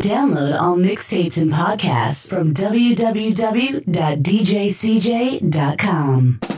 Download all mixtapes and podcasts from www.djcjay.com.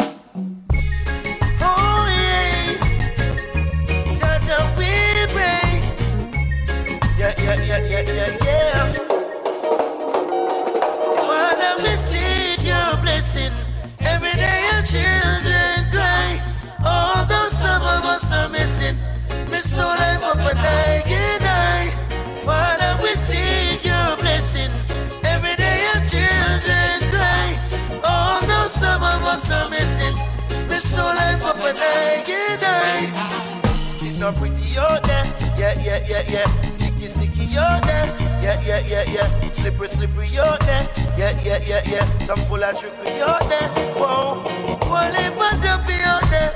up and I can I. It's not pretty out there. Yeah, yeah, yeah, yeah. Sticky, sticky out there. Yeah, yeah, yeah, yeah. Slippery, slippery out there. Yeah, yeah, yeah, yeah. Some full of trickery out there. Whoa. One lip and dumpy out there.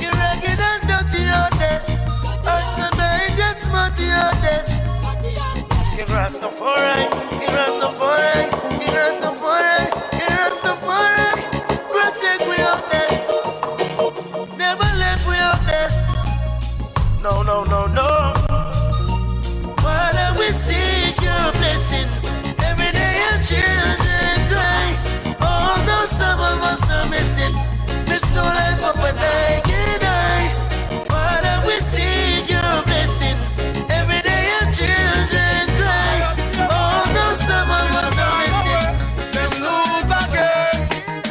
You ragged and dirty out there. And tonight get smarty out there. Give us no foreign. Give us no foreign. Give us no foreign. No, no, no, no. Father, we seek your blessing. Every day your children cry. Although some of us are missing, miss no life up and I can I. Father, we seek your blessing. Every day your children cry. Although some of us are missing, Them lose again.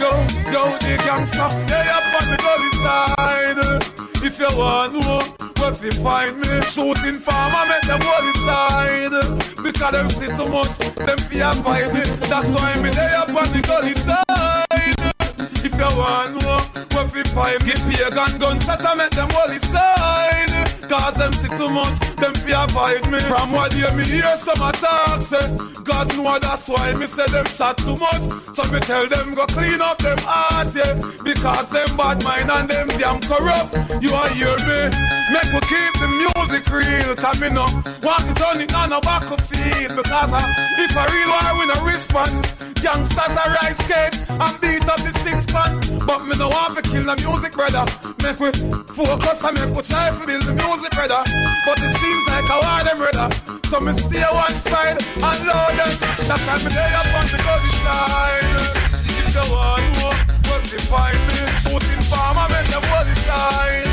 Go, go, the gangster. They up on the gully side. If you want know where fi find me, shooting farmer make them gully side. Because them see too much, them fi avoid me. That's why me they up on the gully side. If you want know where fi find me, get pagan gunshot and make them gully side. Cause them see too much, them fi avoid me. From what you me hear some attacks, say, God know that's why me say them chat too much. So me tell them go clean up them heart, yeah. Because them bad mind and them damn corrupt. You are hear me? Make we keep the music real. Cause me no want to turn it on a battlefield. Because uh, if a real war we no response, youngsters are rise case and beat up the six pants. But me no want to kill the music, brother. Make we focus and make we try to build the music, brother. But it seems like a war them, brother. So me stay one side and load them. That's why me lay up on the gully side. If to know what they find me, shooting farmer make them gully side.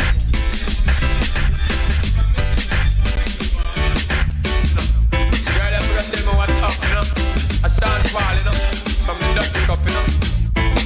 sound fall, you know. From the dirty cup, you know.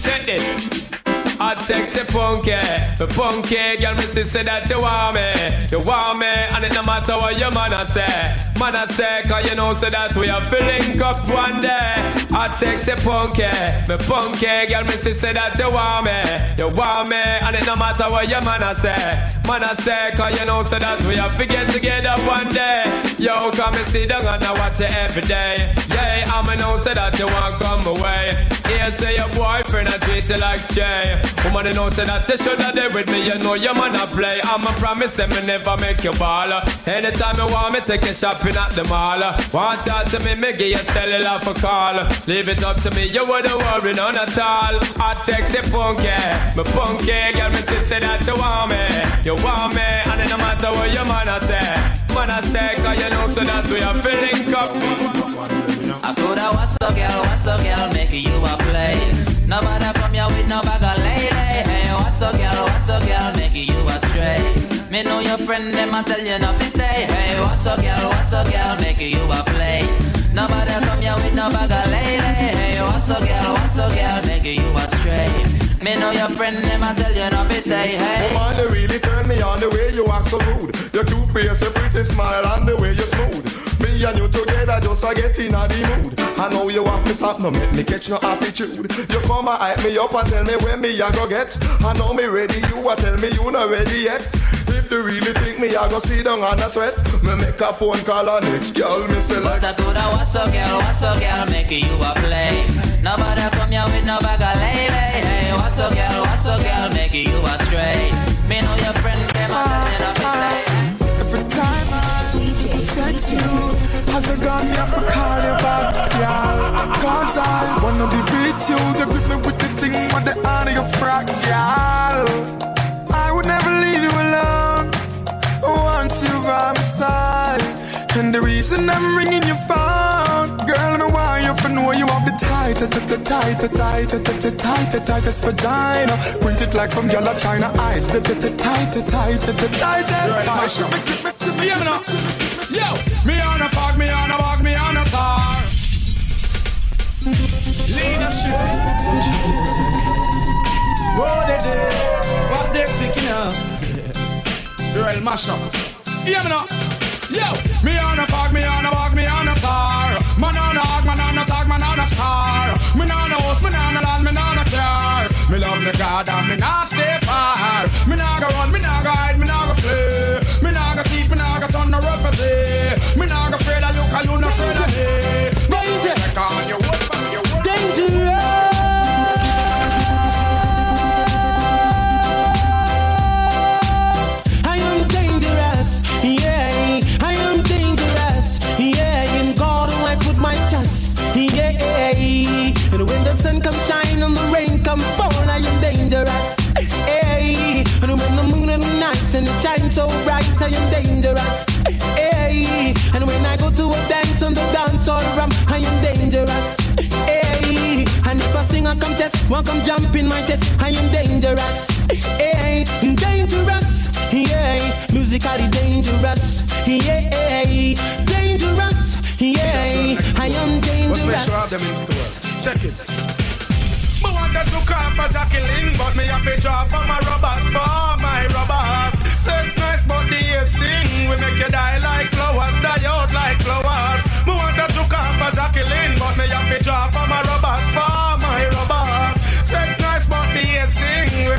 Check this. Hot sexy punky, eh? the punky eh, girl, me see say that you want me, you want me, and it no matter what your man a say, man a say, cause you know say that we are filling up one day. Hot sexy punky, eh? the punky girl, me see say that you want me, you want me, and it no matter what your man a say, man a say, cause you know say that we are get together one day. Yo, come and sit down and I watch you every day. Yeah, I'ma know say that you want come away. Here say your boyfriend I treat you like stray. Woman, you know say that you shoulda there with me. You know your man a play. I'ma promise say me never make you ball. Anytime you want me, take you shopping at the mall. Want talk to me, me give you cellular for call. Leave it up to me, you wouldn't worry none at all. Hot sexy punky, me punky girl, me say that you want me, you want me, and it no matter what your man a say, man a say, 'cause you know so that we are filling up. I coulda what's up, girl, what's up, girl, make you a play. No come here with no bag of lady. Hey, what's up, girl, what's up, girl, make you a straight. Me know your friend, them a tell you not to stay. Hey, what's up, girl, what's up, girl, make you a play. No matter come here with no bag of lady. Hey, what's up, girl, what's up, girl, make you a straight. Me know your friend, a tell you not to stay. Hey. Woman, you really turn me on the way you act so rude. Your cute face, your pretty smile, and the way you smooth. Me and you together just a get in a the mood. I know you want me stop, no make me catch no attitude. You come and hype me up and tell me when me I go get. I know me ready, you a tell me you not ready yet. If you really think me, I go sit down and a sweat. Me make a phone call on next girl, me say like. But I coulda what's up, girl, what's up, girl, make you a play. Nobody come here with no bag of lady. Hey, what's up, girl? What's up, girl? Make you a stray. Me know your friend, them are telling up mistake. Every time I sex you, has a gun, me have to call you back, yeah. Cause I wanna be beat you. They beat me with the thing, but they are your frack, girl. I would never leave you alone. once you by my side. And the reason I'm ringing your phone you to know you have the tight, tight, tight, tight, tight, tight, tight, tightest vagina. Print it like some girl at China eyes. The tight, tight, tight, tightest, tightest. Yeah, me now. Yo, me on a fog, me on a bog, me on a star. Leadership. Oh, they did what they're picking up. Real mash up. Yeah, me now. Yo, me on a fog, me on a bog, Me love me God and me not stay far. Me not go run, me not go hide, me not go flee. One come jump in my chest, I am dangerous, hey. Dangerous, yeah. Musically dangerous, yeah. Dangerous, yeah. I am What's make sure dangerous. have them in store? Check it. Me wanted to call for Jacqueline, but me have to draw for my robbers, for my robbers. Sex nice, but the hate sting. We make you die like flowers, die out like flowers. Me wanted to call for Jacqueline, but me have to draw for my robbers, for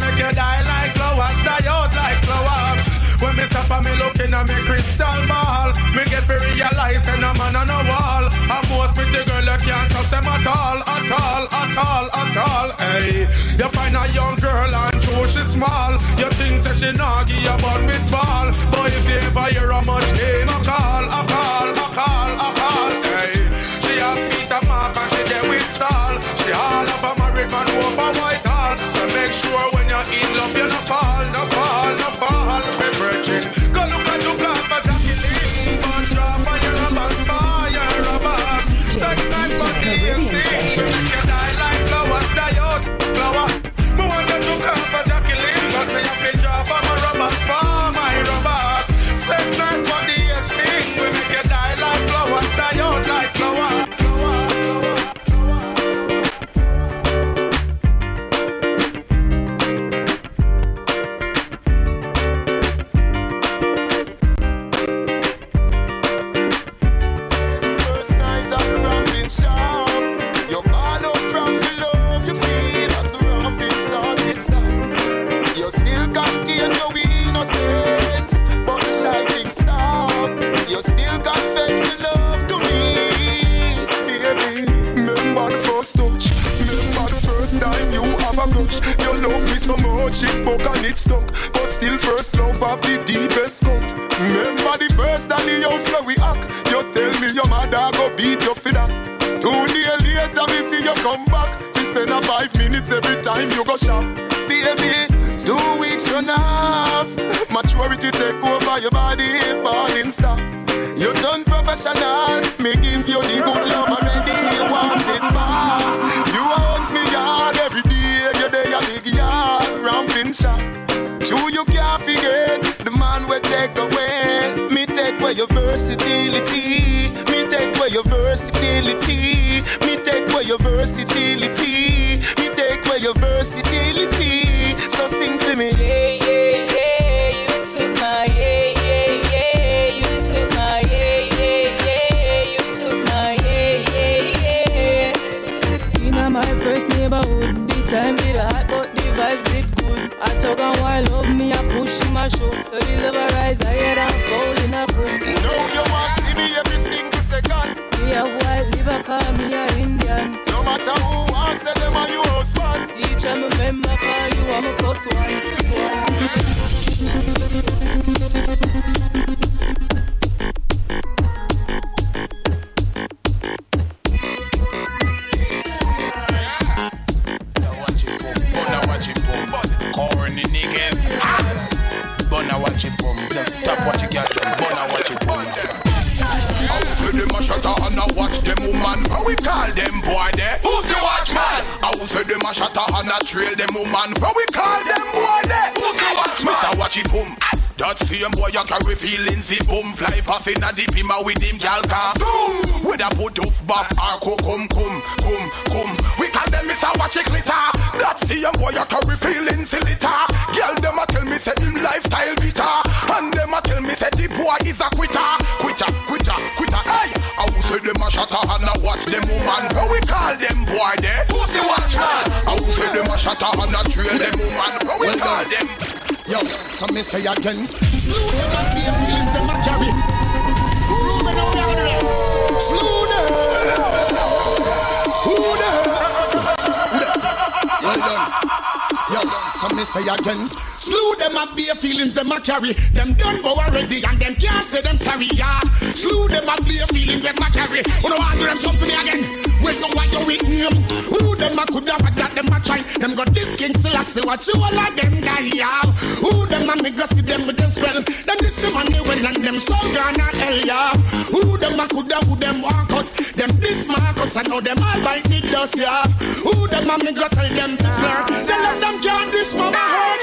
Make you die like flowers, die out like flowers. When me stop and me looking at me crystal ball Me get to realize and a man on a wall. A most pretty girl you can't trust them at all At all, at all, at all. Hey, you find a young girl and true she small. You think that she give you with ball But if you ever hear how much first neighborhood, the time did hot, but the vibes did good. I talk and while love me, I push in my show. The deliver rise higher than fall in a good. Now you want see me every single second. Me a white liver, call me a Indian. No matter who wants say them are your husband. Teacher, me remember, call you, I'm a first one. Wanna watch it boom. Stop you got them. Wanna watch it boom. Say them a shut up and a watch them woman? How we call them boy there? Who's the watchman? How say them a shut up and a trail them woman? How we call them boy there? Who's the watchman? Mr. Watch it boom. That same boy you carry feelings the boom fly past in a deep him with him gal car. Zoom. With a put off buff or co come come come come. We call them Mr. Watch it glitter. That same boy you carry feelings the litter. Girl them a tell me say him lifestyle bitter, and them a tell me say the boy is a quitter, quitter, quitter, quitter. Hey, I will say them a shatter and a watch them woman. How we call them boy there? Who's the watchman? I will say them a shatter and a trail them woman. How we call them? Yo, some me say again. Slew them and feelings them a carry. Ruben out there. Slew them. Who Well done. Yo, some me say again. Slew them and be feelings them a carry. Them done go already and them can't say them sorry. Yeah. Slew them and be feelings them a carry. Who know want them something again? Where you want your with name? Who them a could have that them a try? Them got this king still I see what you all of them die. Yeah. Who them a me go see them with them spell? Them this money well and them so gonna hell. Yeah. Who them a could have who them want us? Them this I know them all bite it dust. Yeah. Who them me go tell them to blur? Tell them them can't this mama hurt.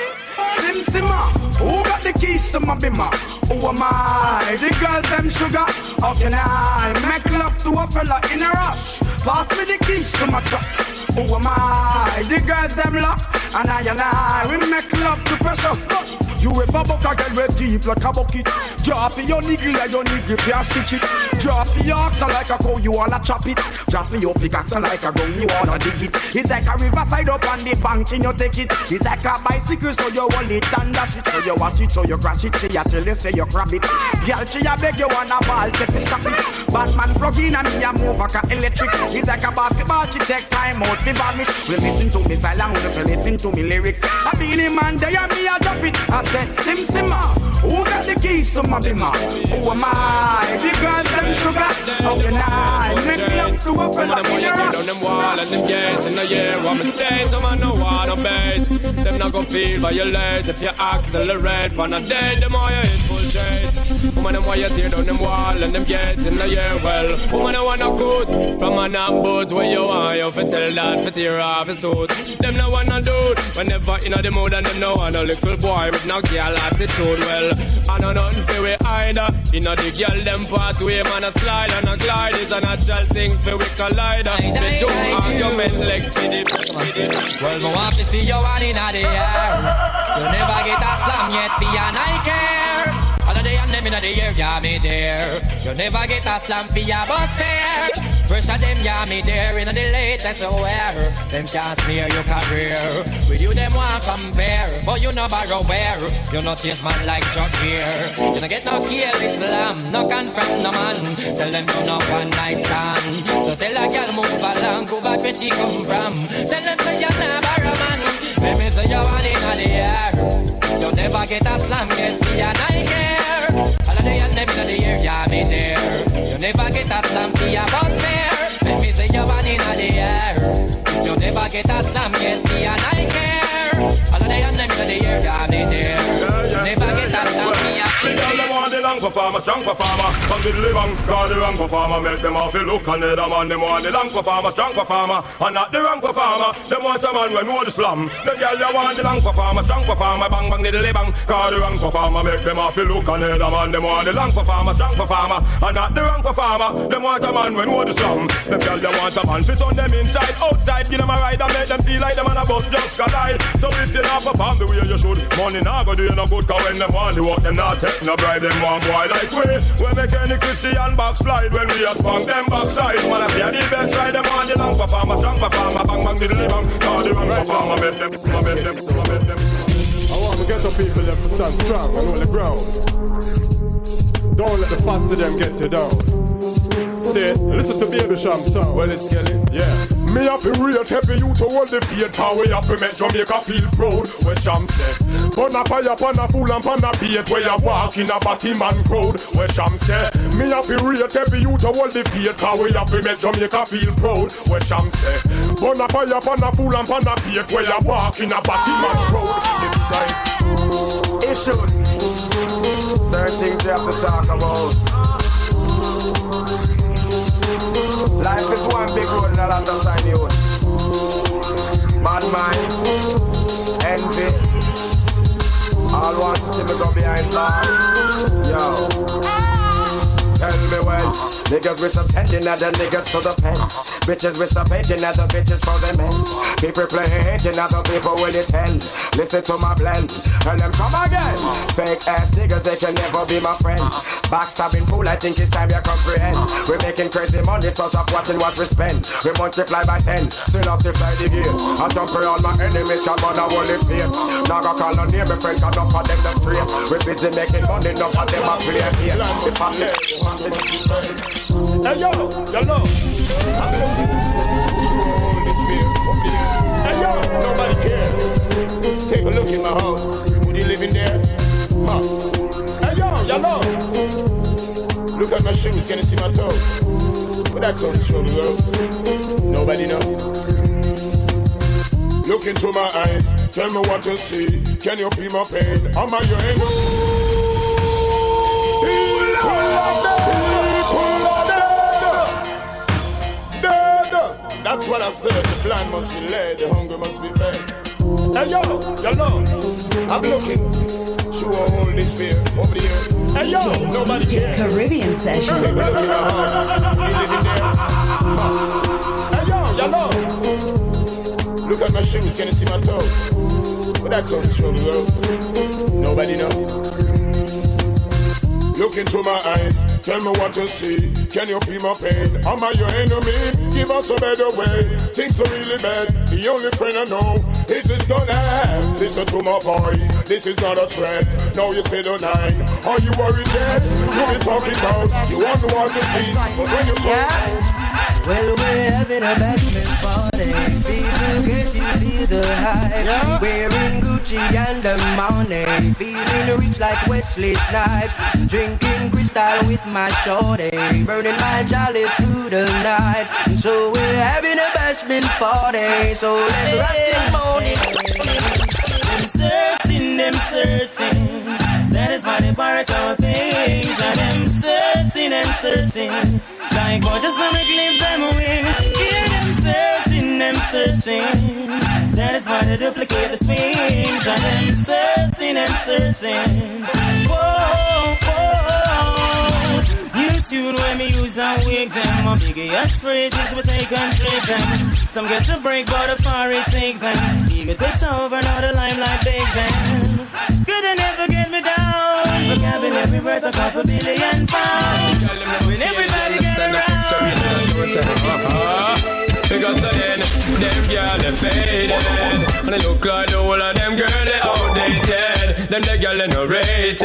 Sim Simma, who got the keys to my bimmer? Who am I? The girls them sugar. How can I make love to a fella in a rush? Pass me the keys to my trucks. Who am I? The girls them lock. And I and I, we make love to precious. You ever buck a girl with deep like a bucket? Drop your niggle like your niggle, can't stitch it. Drop your oxen like a cow, you wanna chop it. Drop your pickaxe like a gun, you wanna dig it. It's like a riverside up on the bank and you take it. It's like a bicycle, so you hold it and dash it. So you wash it, so you crash it. She a tell you, say you grab it. Girl, she a beg you wanna ball, say fi stop it. Batman plug in and me a move like a electric. It's like a basketball, she take time out fi vomit. We listen to me silent, we listen to me lyrics. I be the man, there and me a drop it. I said, Sim Simma, who got the keys to my bimmer? Who am I? The girls them sugar. How can I make love to a fella in a on them wall and them gates in the year. I'm a state, them I no wanna bait. Them not feel violate if you accelerate. Pan a day, them all you infiltrate. Woman, them want you tear down them wall and them gates in the year. Well, woman, I wanna good from an ambush where you want you fi tell that fi tear off his suit. Them no wanna dude whenever in the mood and them no want a little boy with no girl attitude. Well, I know nothing fi we either. In the girl them pathway, man a slide and a glide is a natural thing fi we collide. The two argument like fi the Well, me want to see you one in the air. You never get a slam yet, for your I care. All of the and them in the air, yeah, me there. You never get a slam for your bus fare. Pressure them, yeah, me there in the latest aware. Them can't smear your career. With you, them want compare. But you no borrow where. You no chase man like Chuck here. You no get no kill Islam. No confront no man. Tell them you no one night stand. So tell a girl move along. Go back where she come from. Tell them say you're not borrow man. Let me say you want in the air. You never get a slam, get me and I care. Of and them in the air, yeah, me there. You never get a slam for your bus fare. Let me say you want in the air. You never get a slam, get me and I care. Of and them in the air, yeah, me there. You never get performer, strong performer to the living, call the wrong performer Make them off feel look and the man. Them want the long performer, strong performer And not the wrong performer Them want a man when know the slam Them girl they want the long performer, strong performer Bang bang the living, call the wrong performer Make them off feel look and the man. Them want the long performer, strong performer And not the wrong performer Them want a man when know the slam Them girl they want a man fit on them inside, outside. Give them a ride and make them feel like them on a bus just collide So if you not perform the way you should Money not go do you no good. Cause when them want the work them not take no bribe. Them want boy like we. We make any Christian backslide When we a spunk them backside. Man I see a the best ride Them want the long performer, strong performer Bang bang diddly bang. Call the wrong performer Make them, make them, make them. I want to get the people them to stand strong and hold the ground. Don't let the fast of them get you down. See, listen to Baby Cham sound. Well, it's Kelly. Yeah. Me have to rate every you to hold the faith How we have to make Jamaica feel proud Where Sham say Pon a fire, pon a fool and pon a beat Where you walk in a batty man crowd Where Sham say Me have to rate every you to hold the faith How we have to make Jamaica feel proud Where Sham say Pon a fire, pon a fool and pon a beat Where you walk in a batty man crowd It's like Issues. Certain things you have to talk about. Life is one big road and a lot of sign you. Bad mind, envy. All want to see me go behind bars. Yo. Tell me when Niggas with some sending other niggas to the pen. Bitches with some hating other bitches for the men. People play hating other people will you tell. Listen to my blend. And them come again. Fake ass niggas they can never be my friend. Backstabbing fool I think it's time you comprehend. We're making crazy money so stop watching what we spend. We multiply by ten. Still not fly the game. I jump around my enemies come on I will live here. Now go call on name my friend cause enough of them the straight We busy making money enough of them a play here The passage Hey yo, yo no. Hey yo, nobody care. Take a look in my house. Would you live in there? Huh. Hey yo, yo no. Look at my shoes, can you see my toes? But that's on the girl. Nobody knows. Look into my eyes, tell me what you see. Can you feel my pain? Am I your enemy? That's what I've said. The blind must be led, the hungry must be fed. Hey yo, yo know, I'm looking to a Holy Spirit over here. Hey yo, nobody cares. Caribbean session. Look in my heart. You living there? Hey yo, yo know. Look at my shoes, can you see my toes? But that's on the girl. Nobody knows. Look into my eyes, tell me what you see. Can you feel my pain? Am I your enemy? Give us a better way. Things are really bad. The only friend I know is this gonna. Listen to my voice. This is not a threat. Now you say the nine. Are you worried yet? You be talking about you want the one to see, but when you show. Well, we're having a bashment party. People get to feel the high. Yeah. Wearing Gucci and the money. Feeling rich like Wesley Snipes. Drinking crystal with my shorty. Burning my jollies through the night. So we're having a bashment party. So let's rock till morning. Them searching, them searching. That is why they borrow our things. And them searching and searching. Like boy, just wanna clip them wing. Hear them searching, them searching. That is why they duplicate the swings. And them searching and searching. Whoa, whoa. New tune when me use and wig them. My biggest phrases we take and trade them. Some get to break, but the it take them. Ego takes over, now the limelight take them. Could they never get me down? Vocabulary worth a couple billion pounds. When everybody get. Because then, them girl they faded And they look like the whole of them girl they outdated Them the girl they no rated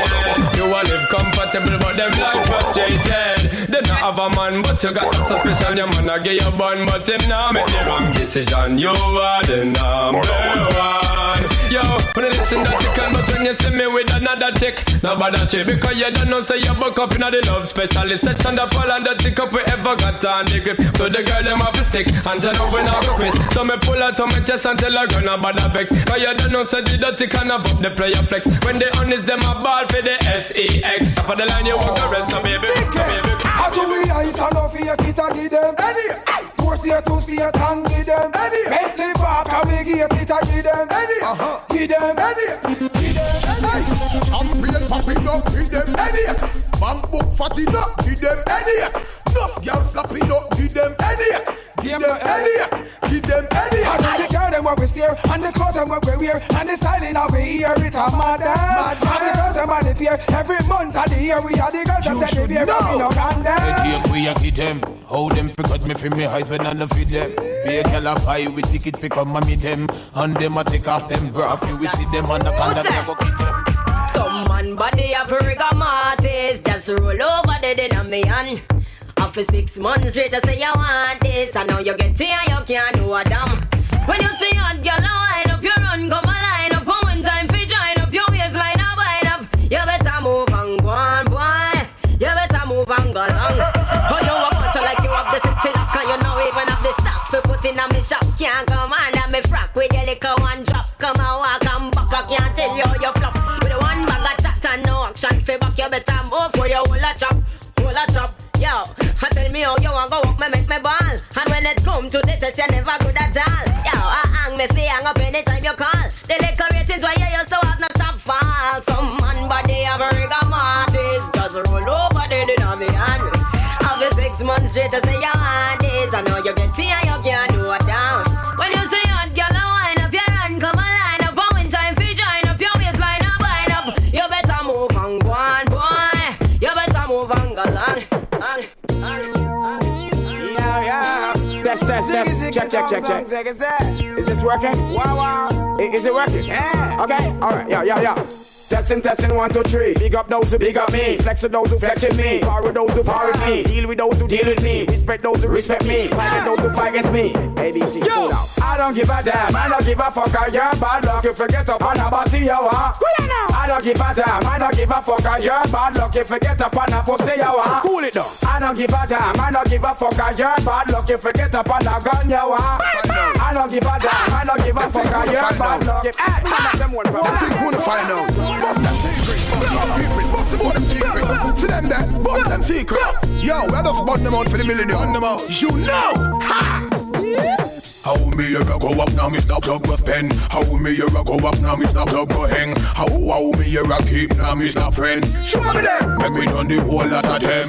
You want live comfortable but them like frustrated They not have a man but you got suspicion Your man a give you bun but him now make the wrong decision You are the number one Yo, when I listen that you can but when you see me with another chick. Nobody chick because you don't know say you buck up in the love specialist section. The pull and the tick up we ever got on the grip So the girl them have to stick and tell her when I go quit. So me pull out on my chest and tell her girl no bother vex. Cause you don't know say the dirty can have up the player flex. When they honest them a ball for the S-E-X Top of the line you walk the rest so baby, so baby. I do we ice and off here, kita give them? Any. State, two state, and give them any. Bentley Park, and we get it, and give them any. Give them any. Give them any. Champion popping up, give them any. Bank book fatting up, give them any. Enough girl flapping up, give them any. Give them any. Give them any. And the girl them what we steer, and the clothes them what we wear, and the styling of we hear it a eh? mad And the girls them on the pier, every month of the year we are the girls that say the beer, but we no can them. Take we a kid them. How them forgot me for me eyes when I no feed them. Be a girl a buy with ticket fi come and meet them. And them a take off them bra fi we see them on the condom me a go keep them. Some man body have rigor mortis Just roll over the dead on me hand After six months straight. I say you want this. I know you get here you can't do a damn. When you see hot girl line up your run come a line up. And one time fi join up your waistline a wind up. You better move and go on boy. You better move and go long Oh you a butter like you have the city lock And you know even have the stock fi put in a me shop. Can't come under me frock with your little one drop. Come and walk and pop I can't tell you how you flop. With one bag of chat and no me how you want go walk me make me ball. And when it come to the test, you never good at all. Yo, I hang me fi hang up anytime you call. The decorations why you used to have not stop fall. Some man body have a rigor mortis, just roll over the denomination. Have a six months straight to say yeah. Check, check, check, check. Is this working? Wow, wow. Is it working? Yeah. Okay. All right. Yeah, yeah, yeah. Testing, testing, one, two, three. Big up those who big up me. Flex with those who flex with me. Power with those who power with me. Deal with those who deal with me. Respect those who respect me. Fight with those who fight against me. ABC, cool out. I don't give a damn. I don't give a fuck. I you're bad luck. You forget up on a body, you are. Cool it now. I don't give a damn. I don't give a fuck. I you're bad luck. You forget up on a pussy, you are. Cool it down. I don't give a damn. I don't give a fuck. I you're bad luck. You forget up on a gun, you are. I don't give a damn. I don't give a fuck. I you're bad luck. You- Hey, man, them one, bro. Them thing wanna find out. Bust them secret. Bust them secret. Bust them all them secret. To them that. Bust them secret. Yo, I just bust them out for the millennium. Bust them out. You know. Ha! How me a go up now, me stop up with pen. How me a go up now, me stop up go hang. How how me a keep now, me stop friend. Show me them. Let me done the whole lot of them.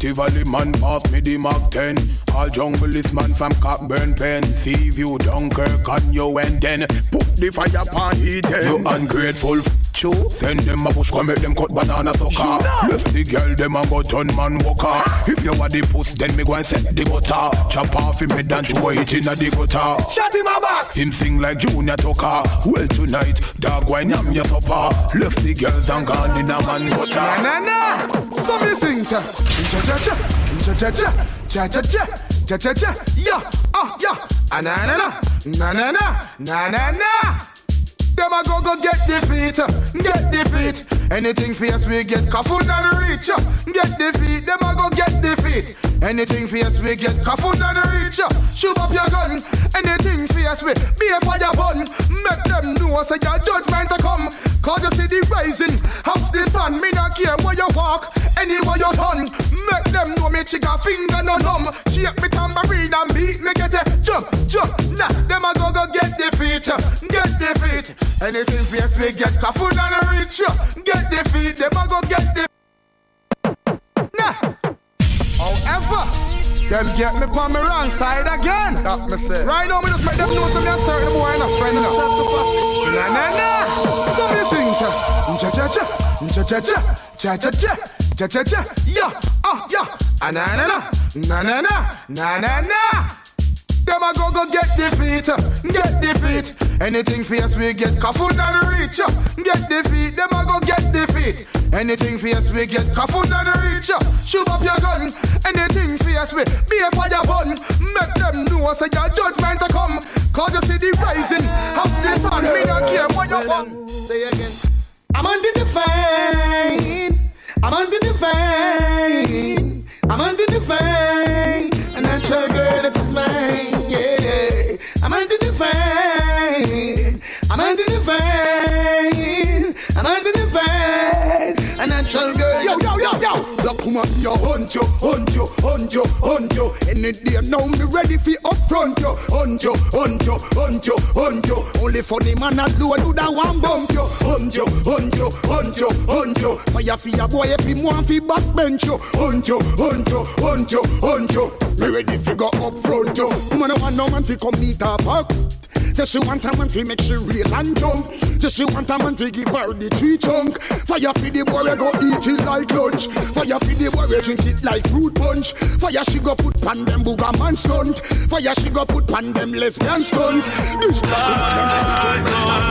Tivoli man pass me the Mark 10 All junglist man from Cockburn Pen See you Dunkirk on you and then Put the fire upon heat You ungrateful Chew. Send them a push come make them cut banana sucker Left the girl them a go turn man walker If you are the puss then me go and set the butter Chop off him head and throw it in a the gutter Shut him a box. him sing like Junior Tucker. Well tonight, dog wine yam your supper. Left the girls and gone in a man gutter. Na na na. So me sing cha cha cha cha cha cha cha cha cha cha cha cha cha. Yeah, ah yeah. Ah na na na na na na na na na. Them a go go get defeat, get defeat. Anything fierce we get kafun and reach. Get defeat, them a go get defeat. Anything fierce we get kafun and reach. Shoot up your gun. Anything fierce we be a fire bun. Make them know say your judgment a come. Cause you see the rising of the sun. Me not care where you walk, anywhere you turn. Make them know me chicken finger no numb. Shake me tambourine and beat me get a jump, jump. Nah, them a go go get defeat, get defeat. Anything fierce we get kafun and reach. Get get the feet, them a go get the. Nah. However, them get me on my wrong side again. That me say. Right now, me just make them know some a certain boy and a friend now. Nah, nah, nah. Some of things, cha cha cha, cha cha cha, cha cha cha, cha cha cha, Yo, ah, yo. ah, nah nah nah nah nah nah nah nah nah. Them a go go get the defeat, uh, get the defeat. Anything fierce we get kafun and reach. Up. Get defeat, them a go get defeat. Anything fierce we get kafun and reach. Shoot up your gun. Anything fierce we be a fire bun. Make them know say your judgment a come. Cause you see the rising of the sun. Me not care what you want. Say again. I'm under the fine. I'm under the fine. I'm under the fine. A natural girl that is mine. Yeah. I'm under the I'm under divine, I'm under the and I natural girl. Yo, yo, yo, yo. Look, woman, yo, hunt you, hunt you, hunt you, hunt you. Any day now, me ready for upfront you. Hunt you, hunt you, hunt you, hunt you. Only funny man a do do that one bump you. Hunt you, hunt you, hunt you, hunt you. Fire for your boy if him want fi backbench you. Hunt you, hunt you, hunt you, hunt you. Me ready fi go upfront you. Woman, I want no man fi come meet her back. Say she want a man fi make she real and jump. Say she want a man fi give her the tree chunk. Fire fi the boy we go eat it like lunch. Fire fi the we drink it like fruit punch. Fire she go put pan them booger man stunt. Fire she go put pan them lesbian stunt. This them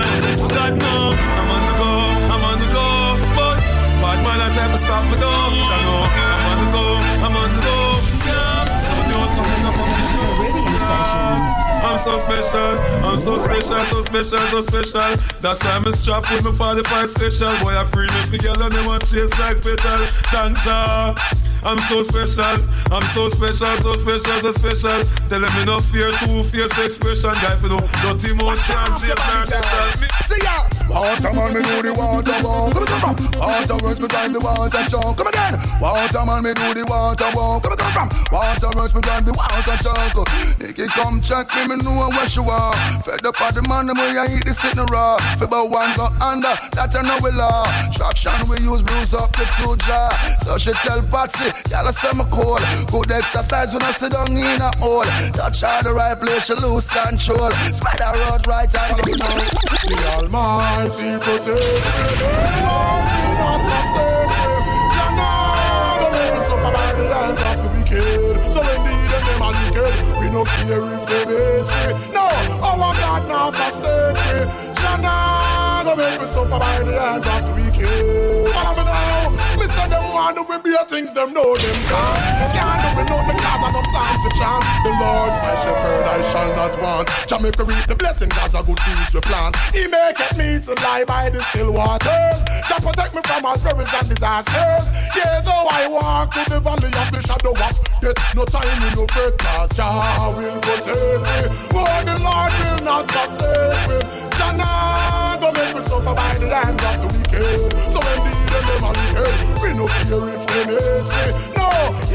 ready to God no, I'm on the go, I'm on the go, but bad man I try to stop me though. So special, I'm so special, so special, so special. That's why I'm strapped with my 45 special. Boy, I pre me girl and them a chase like petal. Thank ya. I'm so special, I'm so special, so special, so special. Tell them me no fear, two fierce expression. Guy for no dirty mouth, can't chase like. Me See ya. Waterman, me do the water walk. Come come from. Waterworks, me drive the water truck. Come again. Waterman, me do the water walk. Come come from. Waterworks, me drive the water truck. Nicky, come check me, me know where she are. Fed up of the man, the way I eat the sitting raw. About one go under, that I know we law. Traction we use, bruise up the two jaw. So she tell Patsy, y'all say me cool. Good exercise when I sit down in a hole. Touch her the right place, she lose control. Spread her road right and The Almighty protect me. Not forsake me. Don't make me suffer by the hands of the wicked. So indeed, them them are wicked. We no care if they hate me. No, our God not forsake me. Jannah, don't make me suffer by the hands of the wicked. Follow me now. Want to be beer things, them know them can't. Can't do know the cause of songs to chant. The Lord's my shepherd, I shall not want. Jamaica reap the blessing cause of good deeds we plant. He maketh me to lie by the still waters. Jah protect me from all perils and disasters. Yeah, though I walk through the valley of the shadow of death, no time in no fret, cause Jah will protect me. Oh, the Lord will not forsake me. Jah not gonna make me suffer by the hands of the wicked. So indeed, them them are wicked. We no care if them hate me. No,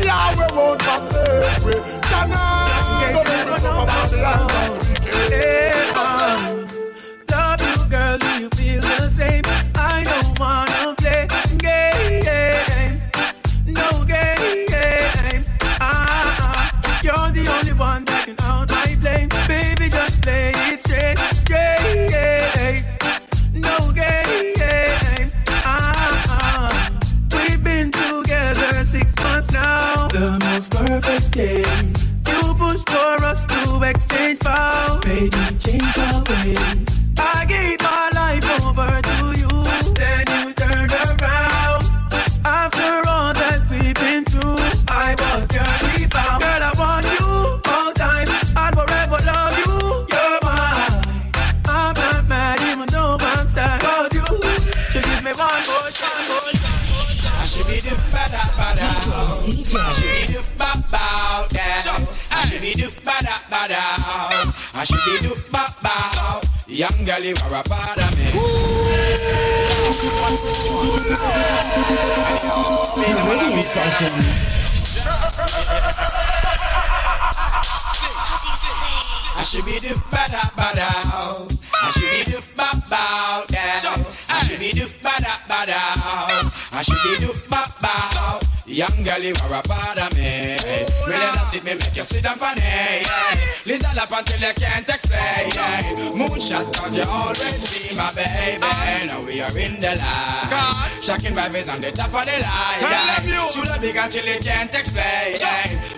Yahweh won't forsake me. Jah not gonna make me suffer by perfect days. You push for us to exchange vows. Me change our ways. Girl, you are a part of me. Really not sit me make you sit down for me. Listen up until you can't explain. Moonshot cause you always be my baby. Now we are in the line. Shocking vibes on the top of the line. True love big until you can't explain.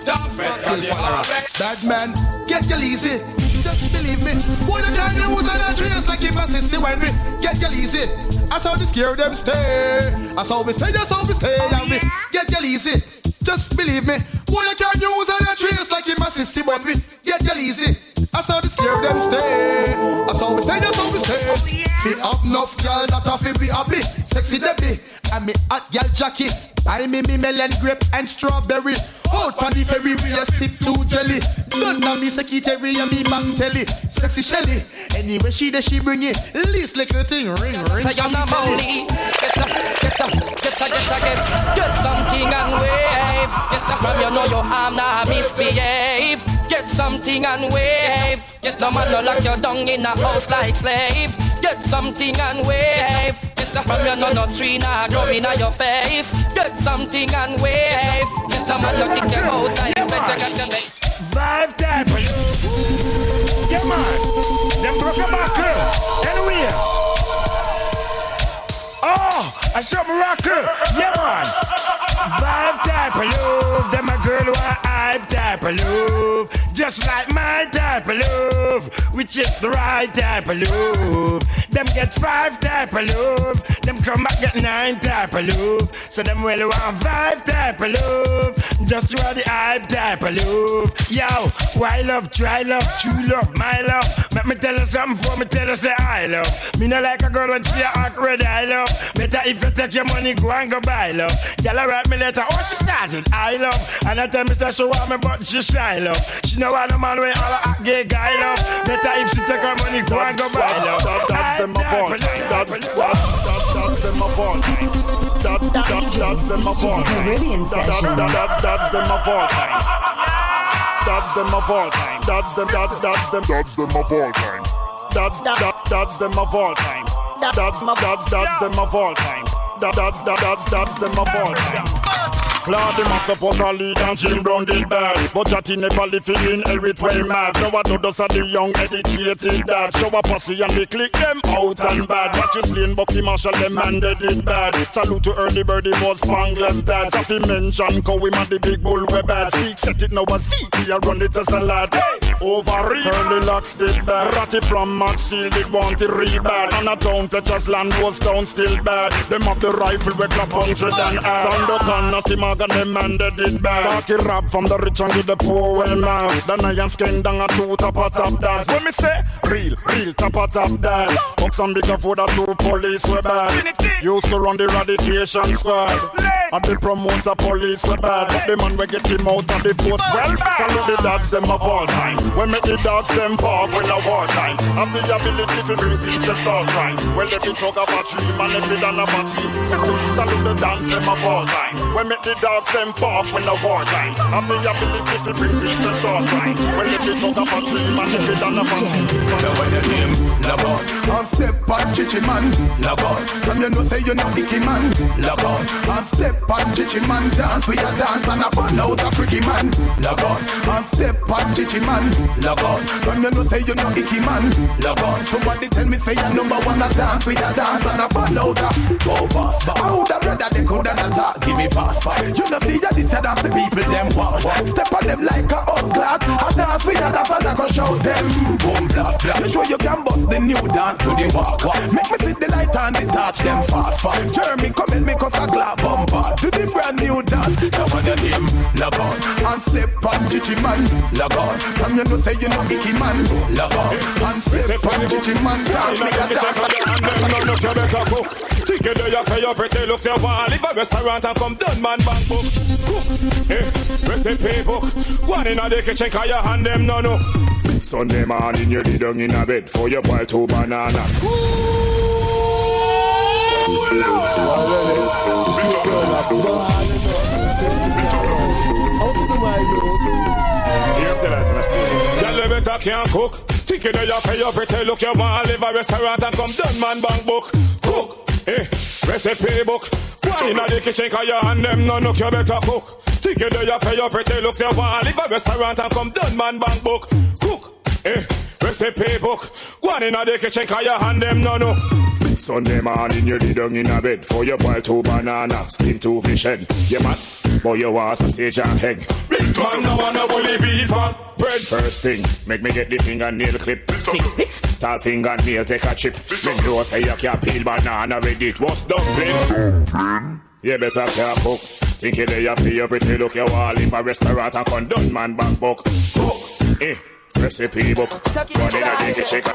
Don't fret cause you always Bad man, get your easy. Just believe me. Boy, the kind of was on a trace like him assist when we get your easy. That's how the scare them stay. That's how we stay, that's how we stay. And we get your easy. Just believe me. Boy, you can't use all a trace like him assist when we get your easy. That's how the scare them stay. That's how we stay, that's how we stay. Fi up enough girl that a fi be happy. Sexy Debbie and me hot girl Jackie. Buy me me melon grape and strawberry. Out on the ferry we a sip to jelly. Gun down me secretary and me bang telly. Sexy Shelly. Anyway she there she bring it. Least little thing ring ring. Say I'm not money. Get up, get up, get up, get up, get Get something and wave. Get up from you know your arm now misbehave. Get something and wave. Get no man no lock you down in a house like slave. Get something and wave. Get from you know no tree now grow in your face. Get something and wave. Get no man no kick you out of your bed. You got Vibe. Yeah, man. Them broke a back Anyway. Oh, I show me rocker. Yeah, man. Vibe type of love. Them a girl a hype type of love. Just like my type of love. Which is the right type of love. Them get five type of love. Them come back get nine type of love. So them really want five type of love. Just want the hype type of love. Yo, why love, try love, true love, my love. Let me tell you something before me tell you say I love. Me not like a girl when she act red I love. Better if you take your money, go and go buy love. Girl, I write me letter, oh she started, I love. And I tell me say she want me, but she shy love. She know want no man when all a gay guy love. Better if she take her money, go and go buy love. That's them a fault. That's fall time. That's that's that's them a fall time. Caribbean That- that- sessions. that- that- That's them a fall time. That's them a fall time. That's them that's that's them that's them a fall time. That's that that's them a fall time. That's that's that's them a fall that's that that's that's them a fall time. Claude him a suppose a lead and Jim Brown did bad But Jatty never live in hell with way mad Now I do those are the young educated dad. Show a pussy and they click them out and bad. Watch you slain Bucky Marshall them and they did bad. Salute to early birdie was Spangler's dad. Safi mention cause him and the big bull we bad. Seek set it now a seek here run it as a lad. Over early locks did bad. Ratty from Maxfield did want it re bad And a town Fletcher's land was down still bad. Them have the rifle we clap hundred and add. Sandokan not him and them man they did bad. Talky rap from the rich and to the poor well man. The Nyan skeng down a two top a top dance. When me say real, real top a top dance. Bucks and bigger for the two police we bad. Used to run the radiation squad And the promoter police we bad. But the man we get him out of the force. Well bad Salute the dogs them a fall time. When make the dogs them fall when a war time. Have the ability to bring peace and start crime Well they be talk about tree man. If it done about tree Salute the dance them a fall time. When make the dogs them fall when a war time. Have the ability to bring peace and start crime Well they be talk about tree man. If it done about tree Now when your name, log on And step on Chichi man, log on From you know say you know Icky man, log on And step on Chichi man, dance we a dance And a burn out a freaky man, log on And step on Chichi man, log on From you know say you know Icky man, log on Somebody tell me say you number one a dance we a dance And a burn out a go pass back I woulda brother they coulda not talk, give me pass You know see ya this a dance the people them want Step on them like a hot glass. A dance we a dance and I go show them. Boom blah You show you can bust the new dance to the walk Make me see the light and the touch them fast Jeremy come in me cause a glad bumper To the brand new dance Now on your name log on And step on Chichi man log on Come you know say you know Icky man log on And step on Chichi man dance me a dance no look you better cook. Ticket there you pay your pretty looks you want live a restaurant and come done man bank book. Cook, eh, recipe book. One in a the kitchen cause your hand them no no. Sunday morning you lay down in a bed for your boil two banana. Here tell us in a story. Girl, you better can't cook. Ticket there you pay your pretty look you want live a restaurant and come done man bank book. Cook, eh, recipe book. One in the kitchen cause your hand them no look you better cook. Ticket there you pay your pretty looks you want live a restaurant and come done man bank book. Cook, eh, recipe book. One in a the kitchen cause your hand them no no. Sunday morning you lay down in a bed for your boil two banana, steam two fish head. Yeah man, boy you want sausage and egg. Big man no wanna bully beef and bread. First thing, make me get the fingernail clip. Stick stick. Tall fingernail take a chip. Make you say you can't peel banana with it. What's dumpling? You better can't cook. Think you you pay your pretty look you all in a restaurant and condone man back book. Cook, eh, recipe book. One in a dinky chicken.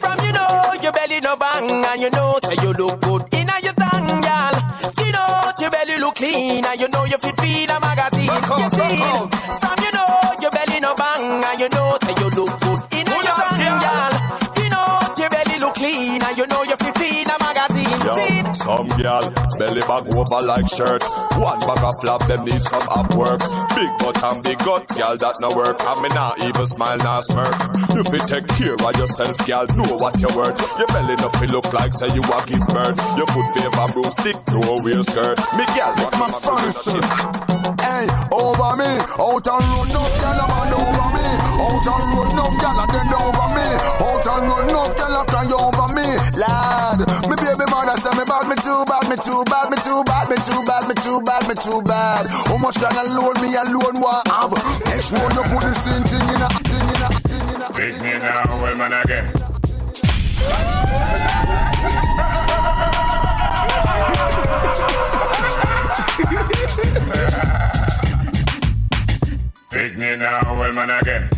From you know your belly no bang and you know say you look good in a your tongue, y'all. Skin out your belly look clean and you know you fit feed a magazine. You see, from you know your belly no bang and you know say you look good in a your tongue, y'all. Skin out your belly look clean and you know you fit feed a magazine. See? Yo, some girl belly bag over like shirt. One bag of flap, them need some up work. Big butt and big gut, girl that no work. And me not even smile, not smirk. If You take care of yourself, girl. Know what you worth. Your belly no feel look like say you a give birth. You put favor broomstick to a real skirt. Me girl, This my fancy. Hey, over me, out and run enough gyal a man over me. Out and run enough gyal a bend over me. Out and run enough gyal a cry over me. Lad, me baby mother say me bad, me too bad, me too bad, me too bad, me too bad, me too bad, me too bad. How much gyal alone me alone want have? Make sure you put the same thing in a thing in a thing in a. Big me now, well man again. Big me now, well man again.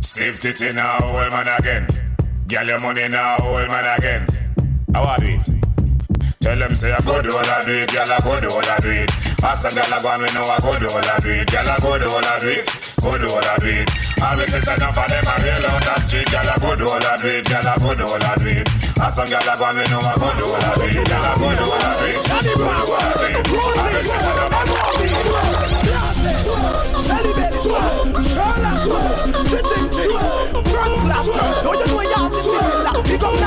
Stiff titty now, well man again. Girl your money now, well man again. How are it? Tell them say a good all I do it, girl I a good all I do it. Ask a girl a go we know a good all I do it, girl a good all I do it, good all I do it. Always say enough of them a real out the street, girl a good all I do it, girl a good all I do it. Ask a girl a go we know a good all I do it, girl a good all I do it, good all I do it. Always say enough of them a real out the street. Shelly belly swell, know you have to feel that? Pick up.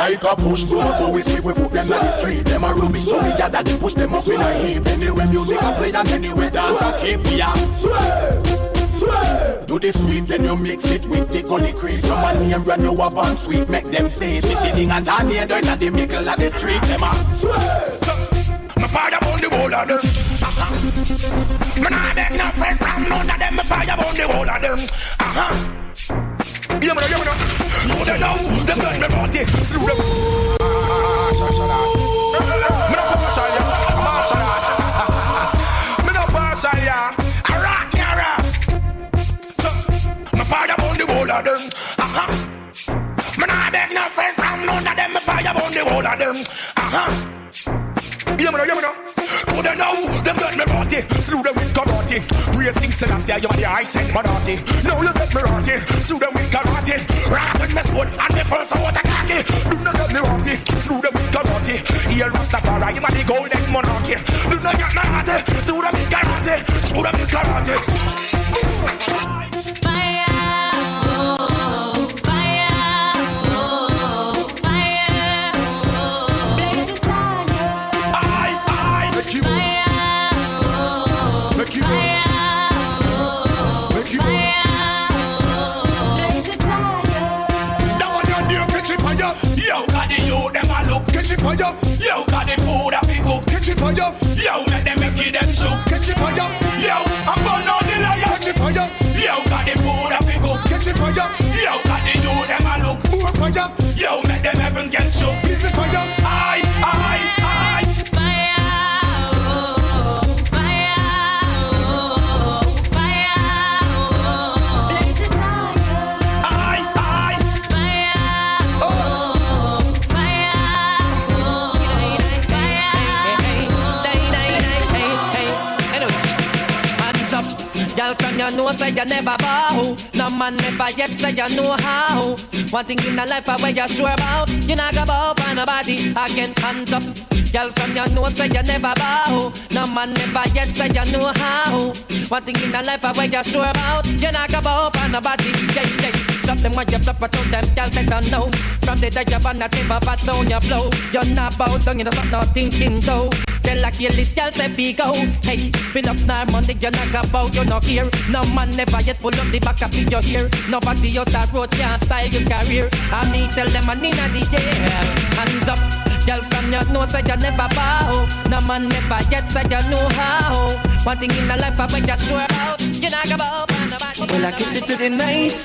Like a push broom, go with it, we put them on the street. Them a rubbish, so we gather them, push them up in a heap. Anyway, music a play and anyway, dance a keep swell. Do the sweet, then you mix it with the gully crease. Some man name brand new a bomb sweet, make them say it. Me sitting and turn here down at the middle of the street. Them a swell. My fire on the wall of them. Me nah beg no friend from none of them. Me fire on the wall of them. Uh-huh. Yeah, me yeah. No, no partial, yeah. I'm partial, yeah. Me no partial, yeah. A rock, yeah, rock. So, the wall of them. Uh-huh. Me nah beg no friend from none of them. Me fire on the wall of them. Uh-huh. Yeah, Go there now, them get me party. Slew them with karate. Raise things to the you're the I send Manati. Now you get me rotty. Slew them with karate. With me sword and me first out a khaki. Do not get me rotty. Slew them with karate. Here Rastafari, you are the golden monarchy. Do not get me rotty. Slew them with karate. Slew them with karate. Fire. Yo, let them make it them soup, catch it fire. Yo, I'm burn out the liar, catch it fire. Yo, got the food, pick up, catch it fire. Yo, got the youth, them a look, more fire. Yo, let them heaven get soup, the fire. Know say you never bow. No man never yet say you know how. One thing in the life I where you sure about, you not go bow for nobody again. Hands up, girl from you know say you never bow. No man never yet say you know how. One thing in the life I where you sure about, you not go for nobody. Yeah, yeah. Drop them when you flop it on them, girl take them know. From the day you're on the table, but down your flow. You're not bow down, you know stop not thinking so. Tell a kill this girl say we go. Hey, fill up now money, you not go bow, you not here. No man never yet pull up the back of your hair. Nobody out that road can style your career. I me tell them I need the year. Hands up. Girl from your say you never bow. No man never yet say you know how. One thing in the life I bet you sure out. You not man, nobody. Well, I kiss it to the nice.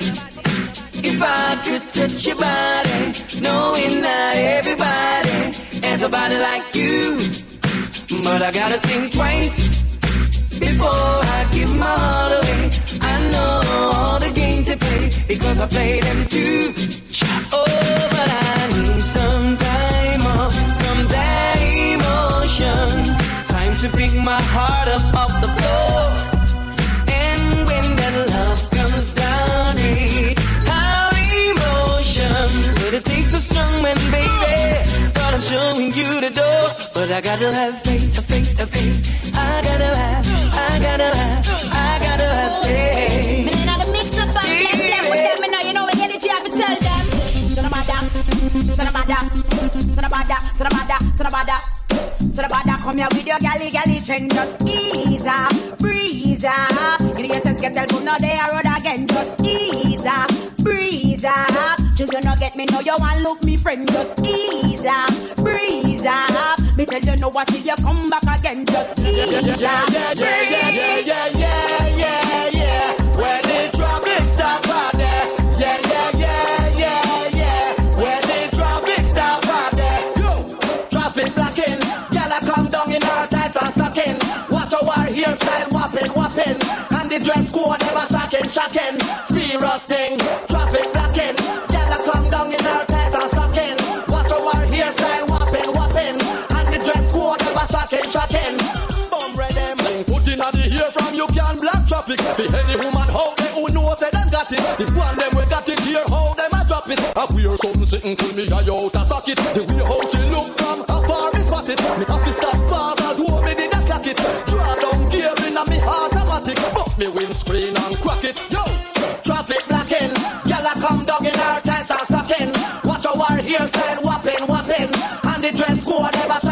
If I could touch your body, knowing not everybody has a body like you. But I gotta think twice before I give my heart away. I know all the games they play because I play them too. Oh, but I to pick my heart up off the floor. And when that love comes down, it our emotion. But it takes a strong man, baby. Thought I'm showing you the door, but I gotta have faith, faith, faith. I gotta have, I gotta have, I gotta have faith. Inna the mix up and blend them with them. Me know you know me energy. I fi tell them. So no matter, so no matter, so no matter, so no matter, so no matter. So the bada come here with your galley galley trend Just ease up, breeze up You know sense get tell but now they are road again Just ease up, breeze up Children not get me know you want look me friend Just ease up, breeze up Me tell you know I see you come back again Just ease up, breeze yeah, shocking, shocking, serious thing. Traffic blocking, gyal a come down in her pants and stocking. Watch our hairstyle whopping, whopping, and the dress code ever shocking, shocking. Bum them. Put in a the hair from you can block traffic. Fi any woman how they who knows that them got it. The one them we got it here how them a drop it. A weird something sitting to me a yo ta sock. The way how she look from afar is spotted. Me have to stop fast, I'll do me did a it. Draw down gear in a me heart automatic. Fuck me windscreen and come down in her tights and stocking. Watch our hairstyle whopping, whopping. And the dress code never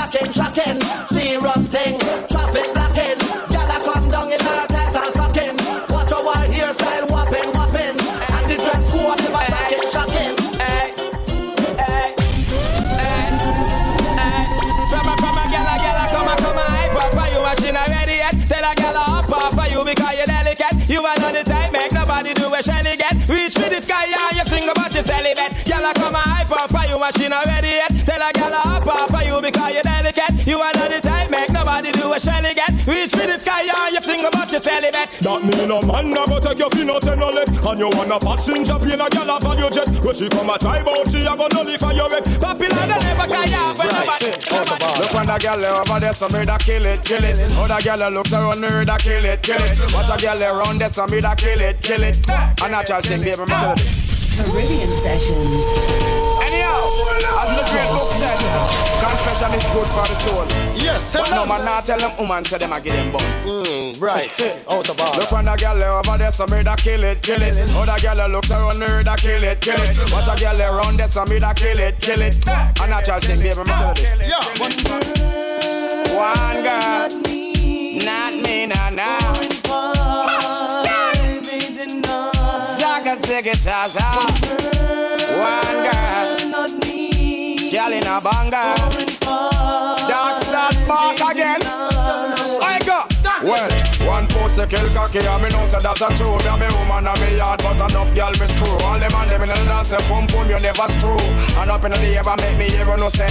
Reach for the sky, yeah, you sing about your celibate. Gal a come a hype up for you, machine ready yet. Tell a gal a up for you because you're delicate. You are not the type, make nobody do a shelly get. Reach for the sky, yeah, you sing about your celibate. That mean a man a go take your fin out and no let And you want a passenger plane a gal a for your jet When she come a try bout she a go nully for your wreck Popular they never carry off when nobody Look on the girl over there, some me da kill it, kill it. Other girl looks around me da kill it, kill it. Watch a girl around there, some me da kill it, kill it. A natural thing, baby, me tell you. Caribbean Sessions. Anyhow, as the great book said, confession is good for the soul. Yes, But no man not tell them woman say them a give them bum. Mm, right, out of order. Look on the girl there over there, some me da kill it, kill it. Other girl that looks around me da kill it, kill it. Watch a girl around there, some me da kill it, kill it. A natural thing, baby, me tell you this. One girl, not me, nah, nah. Zaga, ziggy, zaza. One girl, not me. Girl in a banger. Dark start back again. I go. Well, one a kill cocky and me know say that a true a me woman and me yard but enough girl me screw All them and them in the dance say pum pum you never screw And up in the ever make me even know say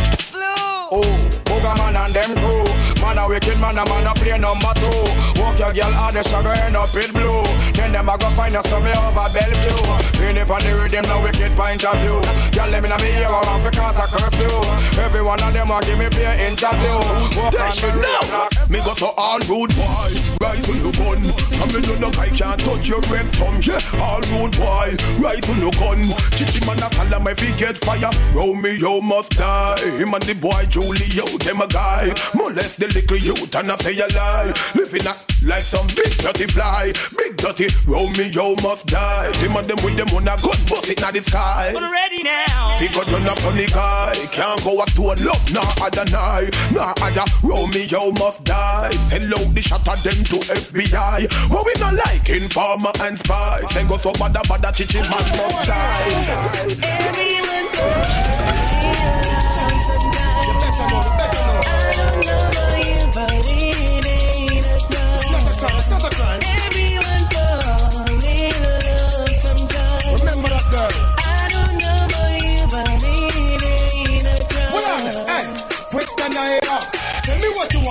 Oh, Booga man and them crew Man a wicked man a man a play number two Walk your girl hard the sugar end up it blue Then them a go find us some over Bellevue Bring it on the rhythm no wicked point of view Girl them in a me ear around for cause a curfew Every one of them a give me play interview Walk on the rhythm Me go to all road boy, right to the gun. Come me know no guy can't touch your rectum. Yeah, all road boy, right to the gun. Chichi man a follow me fi get fire. Romeo must die. Him and the boy Julio, them a guy. Molest the little youth and I say a lie. Living a like some big dirty fly. Big dirty Romeo yo, must die. Him and them with them on a gun bust it in the sky. Ready now. He got on a funny guy. Can't go up to a love, nah other night. Nah other Romeo yo, must die. Sell out the shot of them to FBI. But we not like informer and spy. Then go so bada bada chichi man must die. Remember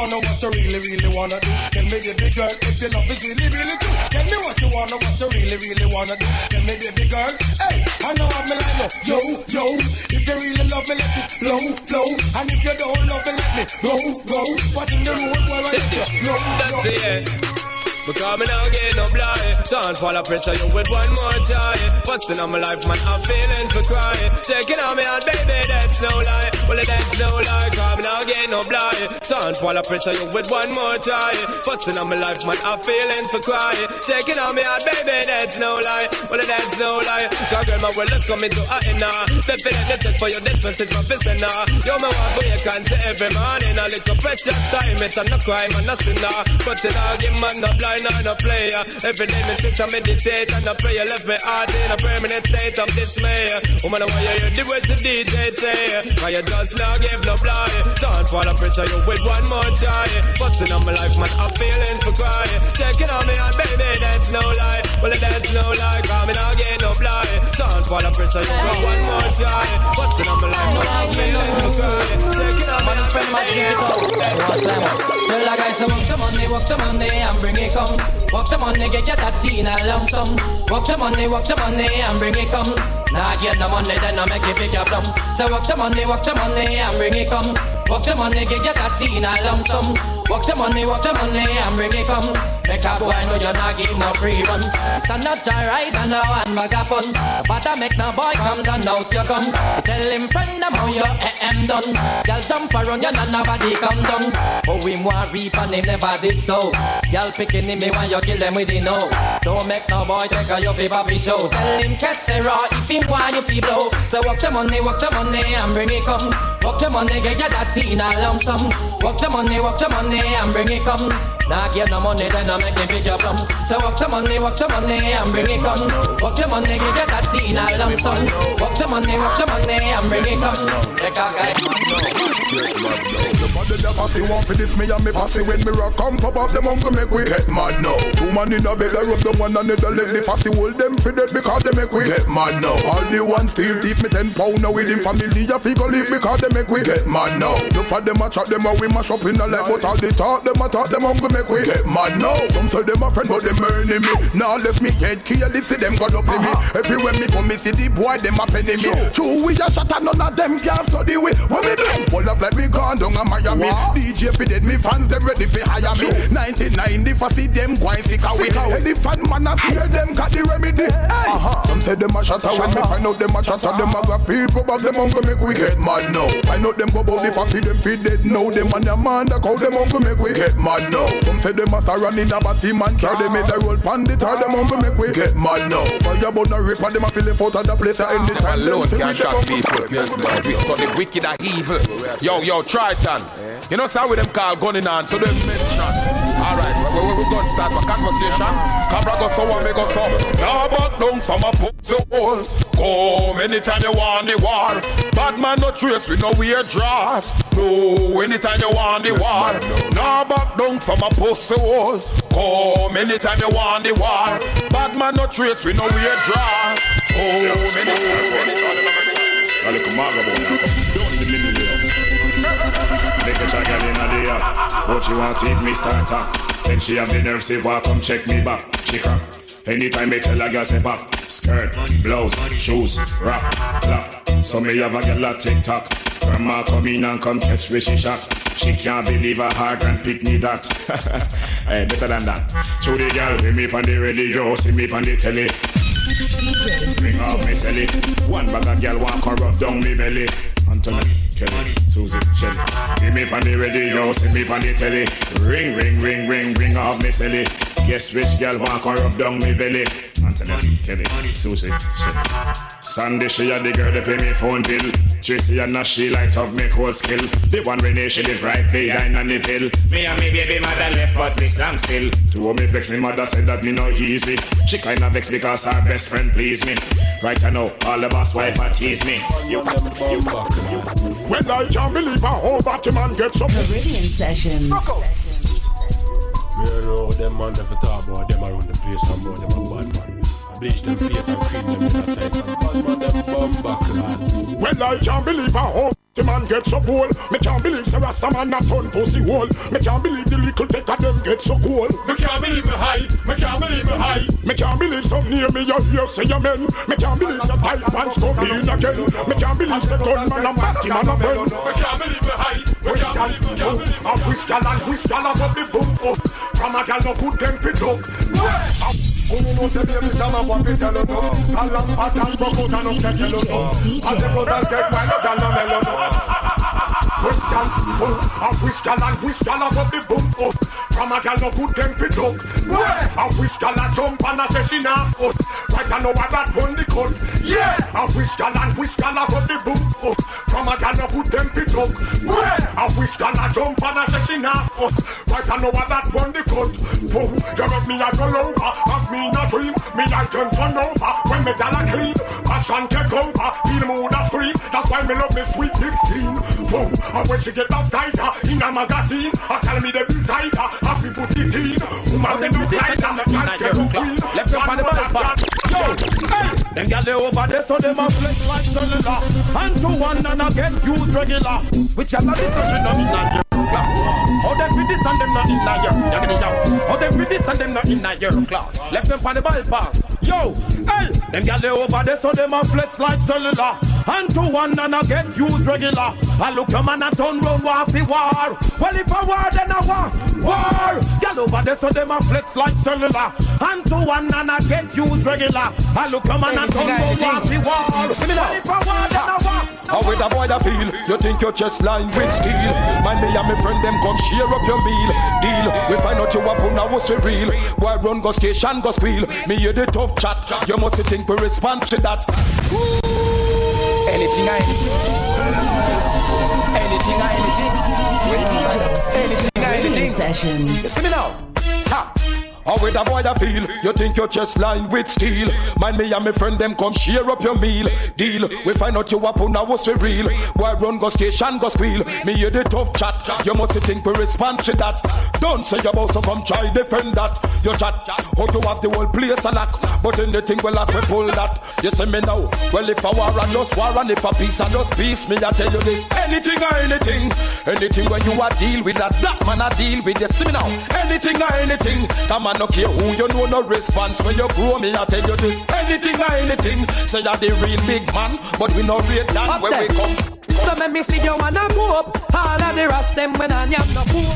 wanna, what you really, really wanna do. Tell me, baby girl, if your love is really, really true. Tell me what you wanna, what you really, really wanna do. Tell me, baby girl, hey, I know I'm a up. Yo, yo, if you really love me, let it flow, flow. And if you don't love me, let me go, go. What in the road, boy, I let you no, That's no. it. Because me now get no blind. Don't fall a pressure you with one more time. Busting on my life man I'm feeling for crying. Taking on me out baby that's no lie. Well it that's no lie Cause me now get no blind. Don't fall a pressure you with one more time. Busting on my life man I'm feeling for crying. Taking on me out baby that's no lie. Well it that's no lie. Cause girl my world is coming to a end now. Definitely take for your distance it's my business now. Yo me want for you can say every morning. A little precious time it's a no crime and no sinner But it all give man no blind and no player. Every day me sit and meditate and I pray Left me heart in a permanent state of dismay. Woman want you hear the words the DJ say. Cause you just now give no blind Don't fall a pressure you with one more try. Busting on my life man I'm feeling for crying Taking on me heart baby that's no lie. Well that's no lie Cause me not get no blind Don't fall a pressure you with one more try. Busting on my life man I'm feeling for crying Taking on me heart baby Tell the guys to walk the money, walk the money and bring it come. Walk the money, get your tatty in a lump sum. Walk the money, walk the money and bring it come. Nah, get no money, then I make it pick your plum. So walk the money, walk the money and bring it come. Walk the money, get your tatty in a lump sum. Walk the money, walk the money and bring it come. Make a boy know you're not give no freedom. It's a not ride and a one fun. But I make no boy come down out you come. Tell him friend I'm how your AM done. Girl jump around you and nobody come down. Oh we want reap and him never did so. Girl picking him me when you kill them with the no. Don't make no boy take a your paper show. Tell him Kessera if him want you feel blow. So walk the money, walk the money and bring it come. Walk the money, get your that in a lump sum. Walk the money, walk the money and bring it come. Nah, get no money, then I make pick your plum. So walk the money, walk the money and bring it come. Walk the money, get your that in a lump sum. Walk the money, walk the money and bring it come. Make a guy. The body the want for this me and me pussy when me rock come pop up them uncle make we get mad now. Two man in a bed I rub them one another leg the pussy hold them for dead because they make we get mad now. All the ones still deep me ten pound now with him family a figure live because they make we get mad now. Look for them a chat them a we mash up in the leg but all the talk them a talk them uncle make we get mad now. Some say them a friend but them earning me. Now left me head careless see them got up in me. Everywhere me come me see the boy them a penny me. True we a shot and none of them can study we. When me do full of like we gone down a Miami. DJ fi dead me fans them ready fi hire me. 99 for see them gwine sick away. Any fan man a fear them got the remedy. Hey. Uh-huh. Some say them a shatter when me find out them a shatter. Them a got people but them uncle make we get mad now. Find out them about the fussy them fi dead now. Them and them man that call them uncle make we get mad now. Some say them a run in a batty man car. They made the roll pandit or them uncle make we get mad now. Fire about the rip and them a feel it out of the place at any time. Alone can shock people. We study wicked and evil. Yo, yo, Triton. You know, how with them call gunning on, so them mention. Alright, we, we, we gonna start a conversation. Cabra go so and me go so. Now back down from a pussy hole. Come anytime you want the war. Bad man no trace with no weird dress. No, anytime you want the war. Now back down from a pussy hole. Come anytime you want the war. Bad man no trace with no weird dress. Come anytime, anytime. A little maga a girl inna the yard, but she want it me starter. Then she have the nerve say come check me back. She crack. Anytime me tell a girl say back, skirt, blouse, shoes, rap, clap. So me have a girl a tick tock. Grandma come in and come catch where she shot. She can't believe her heart and pick me that. hey, eh, better than that. To the girl, see me on the radio, see me on the telly. Bring up me selly. One bag of girl and rub down me belly. Anthony, Kelly, Susie, Shelly. Give me on the radio, see me on the telly. Ring, ring, ring, ring, ring off me selly. Guess which girl walk and rub down me belly. Anthony, Kelly, Susie, Shelly. Sunday she had the girl that pay me phone bill. Tracy and now she light up me whole skill. The one Renee she live right behind on the hill. Me and me baby mother left but me slam still. Two of me vex me mother said that me no easy. She kinda vex because her best friend please me. Right I know all the boss wife a tease me. You, you, you. When I can't believe a whole Batman gets up. Meridian Sessions. Me know them man that for talk about them around the place and about them a bad man. Bleach them face and cream them in a tight and bad them bum back lad. I can't believe a whole the man gets so cool. Me can't believe the Rasta man not turn pussy hole. Me can't believe the little take of them get so cool. Me can't believe me high. Me can't believe me high. Me can't believe some near me you hear say amen. Me can't believe the tight pants come in again. Me can't believe the gunman and batty man a friend. Me can't believe me high. Me can't believe me high. A wish and gal a the boom up. From a gal no put them fit up. You know say baby some a what we tell you no. A lamp a tan go put an up tell you no. A take out and get wild no mellow no. Wish gal, boom, a gal and wish gal a put the boom. From a gal no put them fit up. A wish gal a jump and a say she not us. Right I know what that run the cut. Yeah. A wish gal and wish gal a put the boom up. From a gal no put them fit up. A wish gal a jump and a say she not us. Right I know what that run the cut. Boom, you got me a go over. Have me in a dream. Me like them turn over. When me gal a clean. Passion take over. Feel mood a scream. That's why me love me sweet 16. Boom, and when she get lost tighter in a magazine, I tell me the beside her. Happy put it in. Woman they look like them. The can't get too clean. Left them on the ball Yo, hey, them gyal they over there, so them a flex like cellular. And to one and a get used regular. Which gyal a this and them in a year class. How them fit this and them not in a year? Yaggity yow. How them fit this and them not in a year class. Left them on the ball pass. Yo, hey, them gyal they over there, so them a flex like cellular. and to one and I get used regular. I look your man and turn round war fi war. Well if I war then I war, war. Girl over there so them a flex like cellular. And to one and I get used regular. I look your man and turn round war fi war. See me now. Well if I war then I war. How with a boy that feel? You think your chest line with steel? Man, me and my friend them come share up your meal. Deal. We find out you a was real. Why run go station go squeal? Me hear the tough chat. You must think we respond to that. Anything I anything. Anything I anything. Anything I anything. Sessions. You see me now? Ha! How with a boy that feel? You think your chest line with steel? Mind me and my friend them come share up your meal. Deal. We find out you up on a was real. Why run go station go squeal? Me hear the tough chat. You must think we respond to that. Don't say you about so come try defend that. You chat. Oh you have the whole place a lock. But in the thing we lock we pull that. You see me now? Well if a war and just war and if a peace and just peace, me I tell you this. Anything or anything. Anything when you a deal with that, that man a deal with. You see me now? Anything or anything. Come on, no care who you know, no response. When you grow me, I tell you this. Anything or anything. Say you're the real big man, but we no rate that Up when there. we come. So let me see you wanna go up. All of the rest them when I am no poor.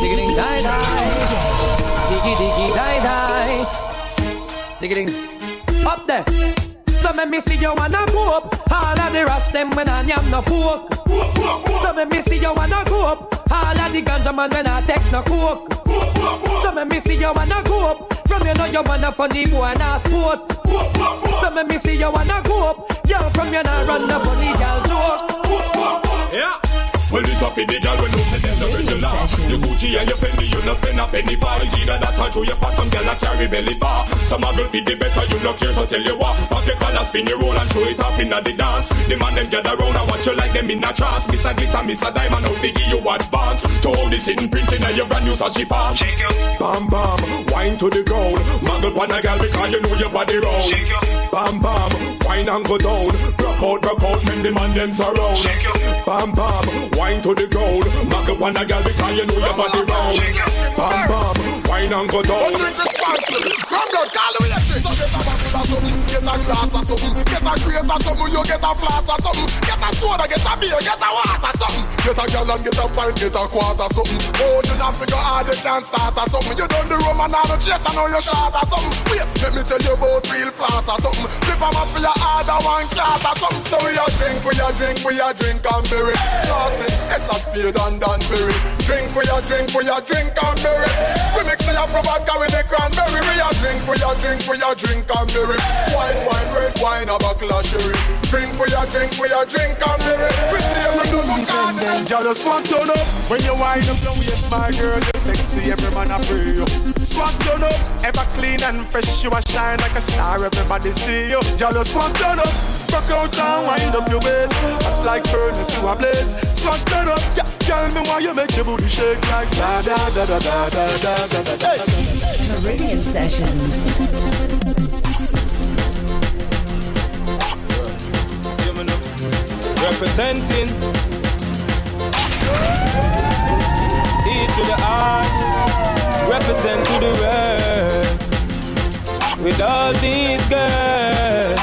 Digging die die. Diggy diggy die die. Digging up there. So let me see you wanna go up. All of the rest them when I am no pork. So let me see you wanna go up. All of the ganja man when I take no coke. So let me see you wanna go up. From you know you wanna funny boy and a sport. So let me see you wanna go up. Girl from you know run the funny girl joke. Yeah. Well, this in the girl when you say them the regular. Your Gucci and your Fendi, you not spend a penny. It's either that or through your pot, some girl a carry belly bar. Some a girl feed the better, you no care, so tell you what. Pop your collar, spin your roll and throw it up in the dance. The man them gather round and watch you like them in a trance. Miss a glitter, miss a diamond, out figure you advance. To all the sitting printing and your brand new Sashi pants. Bam bam, wine to the ground. Muggle pan a girl because you know your body round. Bam bam, wine and go down. Rock out, rock out, make the man them surround. Bam bam, wine to the ground. Muggle pan a girl because you know your body round. Bam bam, wine and go down. Come blood, call away drink. So get a bottle get a glass or something, get a crate or something, you get a flask or something, get a soda, get a beer, get a water something, get a gal and get a pint, get a quarter something. Oh, you not figure hard, you can't start or something. You done the rum and all the chase, I know you shot or something. Wait, let me tell you about real flask or something. Flip 'em up for your order, one clot or something. So we a drink, we a drink, we a drink and berry. Classy, S.A. Spade and Dan Perry Drink, we a drink, we a drink and berry. We mix the apple vodka with the cranberry. We a drink, we a drink, we a drink and berry. White wine, red wine, a buckle of sherry. Drink, we a drink, we a drink and berry. We stay with the Bacardi. Y'all just turn up when you wind up your waist, my girl. You're sexy, every man a pray you. Swag turn up, ever clean and fresh. You a shine like a star, everybody see you. Y'all just want turn up, rock out and wind up your waist. Hot like furnace, you a blaze. Swag turn up, yeah, tell me why you make your booty shake like da da da da da da da da da. Hey. Meridian Sessions. Representing E to the R Represent to the world With all these girls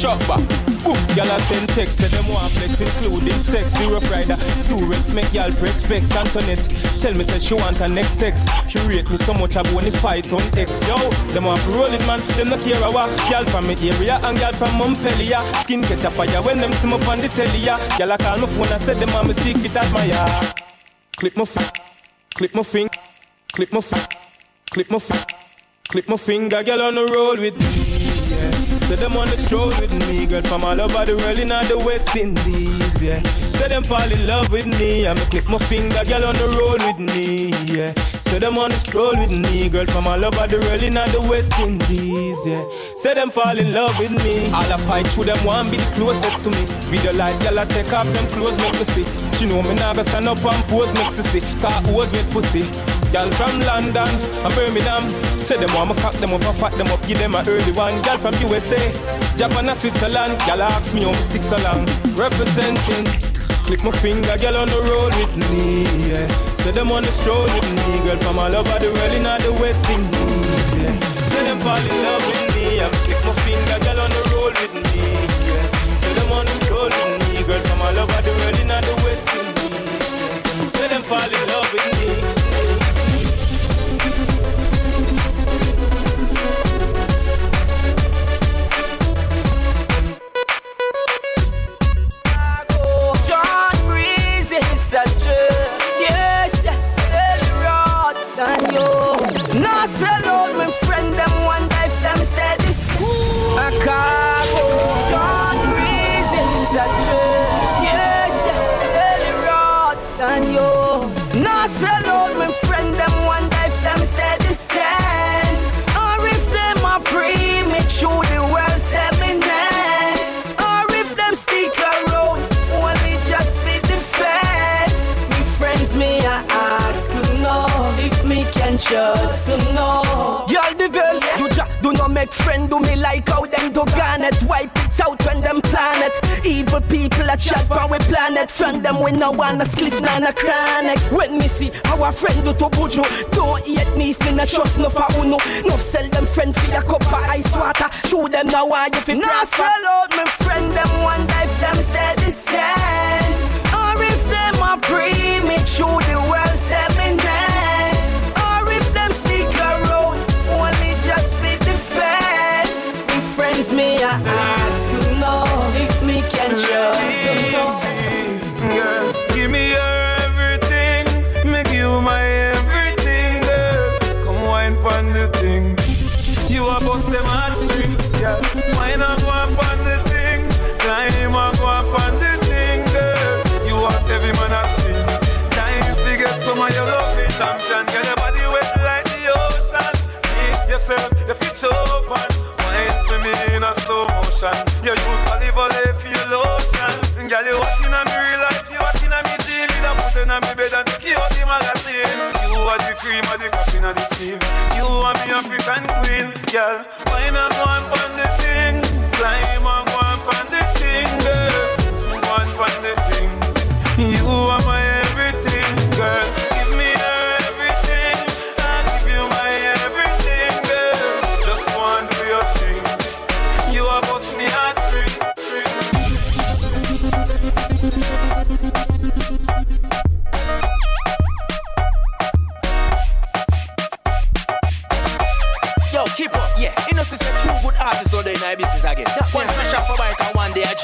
Chopper Boom, y'all a send text, say them want flex, including sex. The rough rider, two rex, make y'all press vex. Antoinette, tell me say she want her next sex. She rate me so much, I wanna fight on X. Yo, them want roll it, man. Them not care a walk. Y'all from me area and y'all from Montpellier. Skin catch a fire when them see me on the telly. Y'all a call my phone and say them want me secret admire. Clip my f- clip my finger, clip my f- clip my f- clip my finger, girl on the roll with me. Say them on the stroll with me, girl from all over the world in the West Indies. Yeah. Say them fall in love with me, I'ma click my finger, girl on the road with me. Yeah. Say them on the stroll with me, girl from all over the world in the West Indies. Yeah. Say them fall in love with me. All I fight through them want be the closest to me. Video light, girl I take off them clothes, make me see. She know me now, go stand up and pose, make me see. Car hose with pussy. Girl from London and Birmingham. Say them want me cock them up and fat them up, give them a early one. Girl from USA, Japan and Switzerland. Girl ask me how me sticks along. Representing. Click my finger, girl on the road with me. Yeah. So them on the stroll with me, girl from all over the world in all the West Indies. Yeah. So them fall in love with me, I'm kick my finger, girl on the roll with me. Yeah. So them on the stroll with me, girl from all over the world in all the West Indies. Yeah. So them fall in love with me. Trust to know. Y'all devil, you ja, do not make friend do me like how them do garnet. Wipe it out when them planet. Evil people a chat from we planet. Friend them we no wanna spliff nana chronic. When me see our friend do to buju, don't hate me me trust no for uno. No sell them friend for a cup of ice water. Show them now why you fi Now sell out me friend them one day if them say the same. Or if them are premature, the world say cream of the of the steam. You are me African queen, girl. Wine and go on the thing. Climb and go on the thing, girl. Go on the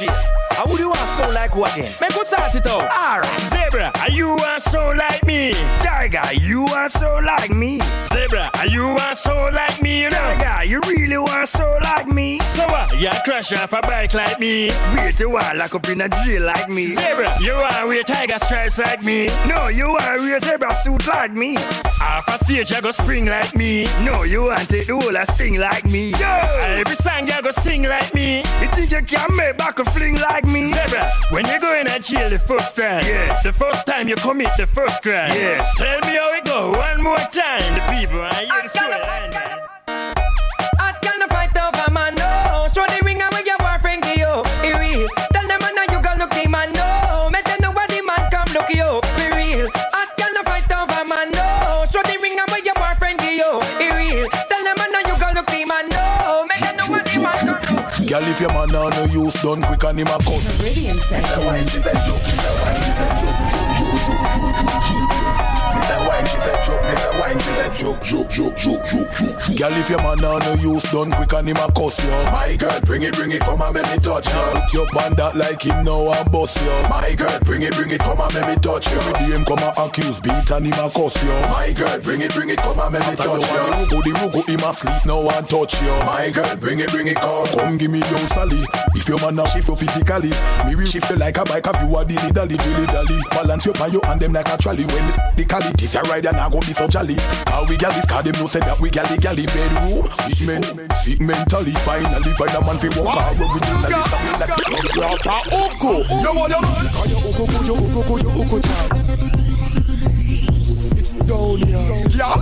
and one day a jail. How would you want sound like who again? Make us start it out. Alright, Zebra, are you want so like me? Tiger, you want so like me? Zebra, are you want so like me? You know, Tiger, you really want so like me? So what? You crash off a bike like me? Wait a while, lock up in a jail like me. Zebra, you want wear tiger stripes like me? No, you want wear zebra suit like me? Off a stage, you go spring like me? No, you want take the whole a sting like me? Yo! Every song you go sing like me? You think you can make back a fling like me? Zebra, when you go in a jail the first time, yeah. the first time you commit the first crime, yeah. Tell me how it go one more time. The people I hear the story if your man on no use, done quick and him a cut. Meridian Sessions. Girl, if your man on no use, done quick and him a cuss you. My girl, bring it, bring it, come and make me touch you. Put your pan that like him now and bust you. My girl, bring it, bring it, come and make me touch you. Every day him come and accuse, beat and him a cuss you. My girl, bring it, bring it, come and make me touch you. Rugo the rugo, him a sleep now and touch you. My girl, bring it, bring it, come. Come give me your sally. If your man a shift you physically, me will shift you like a bike. Have you a dilly dally, dilly dally. Balance your pan, you and them like a trolley. When this the cali, this a ride and I go be so jolly. How we gal this car, them know say that we gal the gal the bedroom. Sick men, sick mentally. Finally find a man fi walk out originally. Something that Rapa Oko. You want your man? Call your Oko, your Oko, your Oko Down here. Yeah,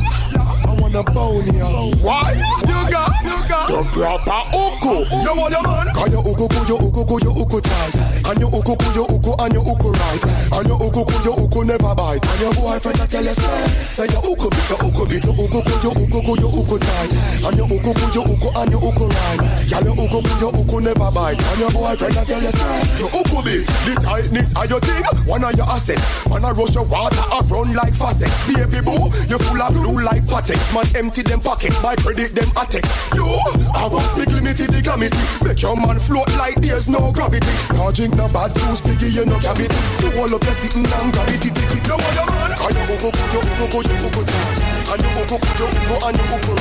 I wanna bone here. Why? You got, you got the proper uku. You want your man? Can you uku, ku, you uku, ku, you uku tight. And you uku, ku, you uku, and you uku right. And you uku, ku, you uku never bite. And your boyfriend a tell you say, say you uku bit, you uku bit, you uku, ku, you uku, ku, you uku tight. And you uku, ku, you uku, and you uku right. Girl, you uku, ku, you uku never bite. And your boyfriend a tell you say, you uku bit. The tightness of your thing, one of your assets. Man a rush your water, a run like faucets. Baby boo, you full of blue like patex. Man empty them pockets, my credit them attex. You, I want big limited the gravity. Make your man float like there's no gravity. No drink no bad juice, piggy you no cavity. You all up your sitting down gravity tickle. You want your man? Can you go go go go go And you go go go go and you go go.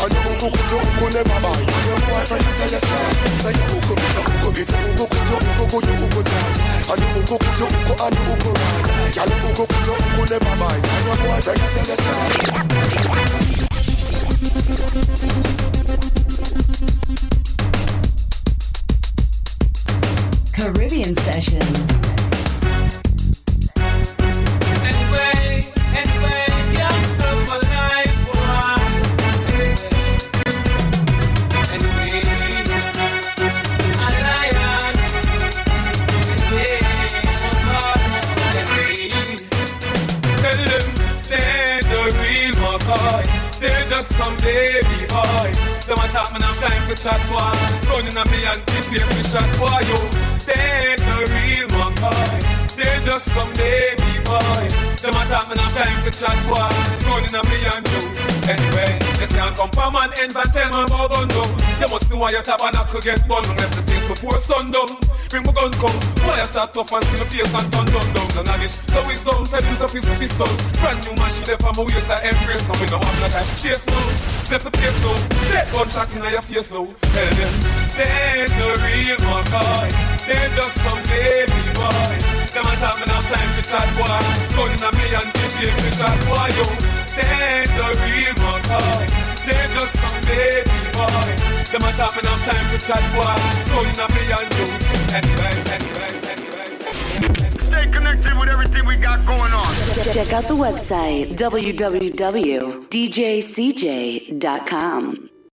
And you go go go go never. Your boyfriend tell stop. Say you go go go go go go go go go. And you go go go go and you go go. Girl you go go go go never. Your boyfriend tell you Caribbean Sessions. Just some baby boy. Them a talk, man, I'm time for chat, boy. Running on me and keep me for shot, boy, yo. They're the real McCoy. They're just some baby boy. Them a talk, man, I'm time for chat, boy. Running on me and you. Anyway, you can't come from man ends and tell man about gun down. You must know why your tabernacle get bun. Left the place before sundown. Bring my gun come. Why you chat tough and see my face and turn down down. The knowledge, the wisdom, tell him so fist fist down. Brand new machine up on my waist, I embrace now. We don't have no time to chase now. Left the place now. Take gunshot in your face now. Tell them, they ain't no real McCoy. They're just some baby boy. Them a talk, me have time to chat, boy. Gun in a me and keep you shot, boy, yo. They the real McCoy. They're just some baby boy. Them a talk, me have time to chat, boy. Gun in a me and you. Anyway, anyway, anyway. Stay connected with everything we got going on. Check out the website www.djcjay.com.